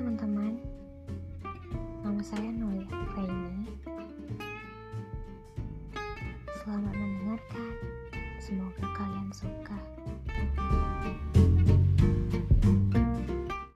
teman-teman. Nama saya Nolia Faini. Selamat mendengarkan. Semoga kalian suka.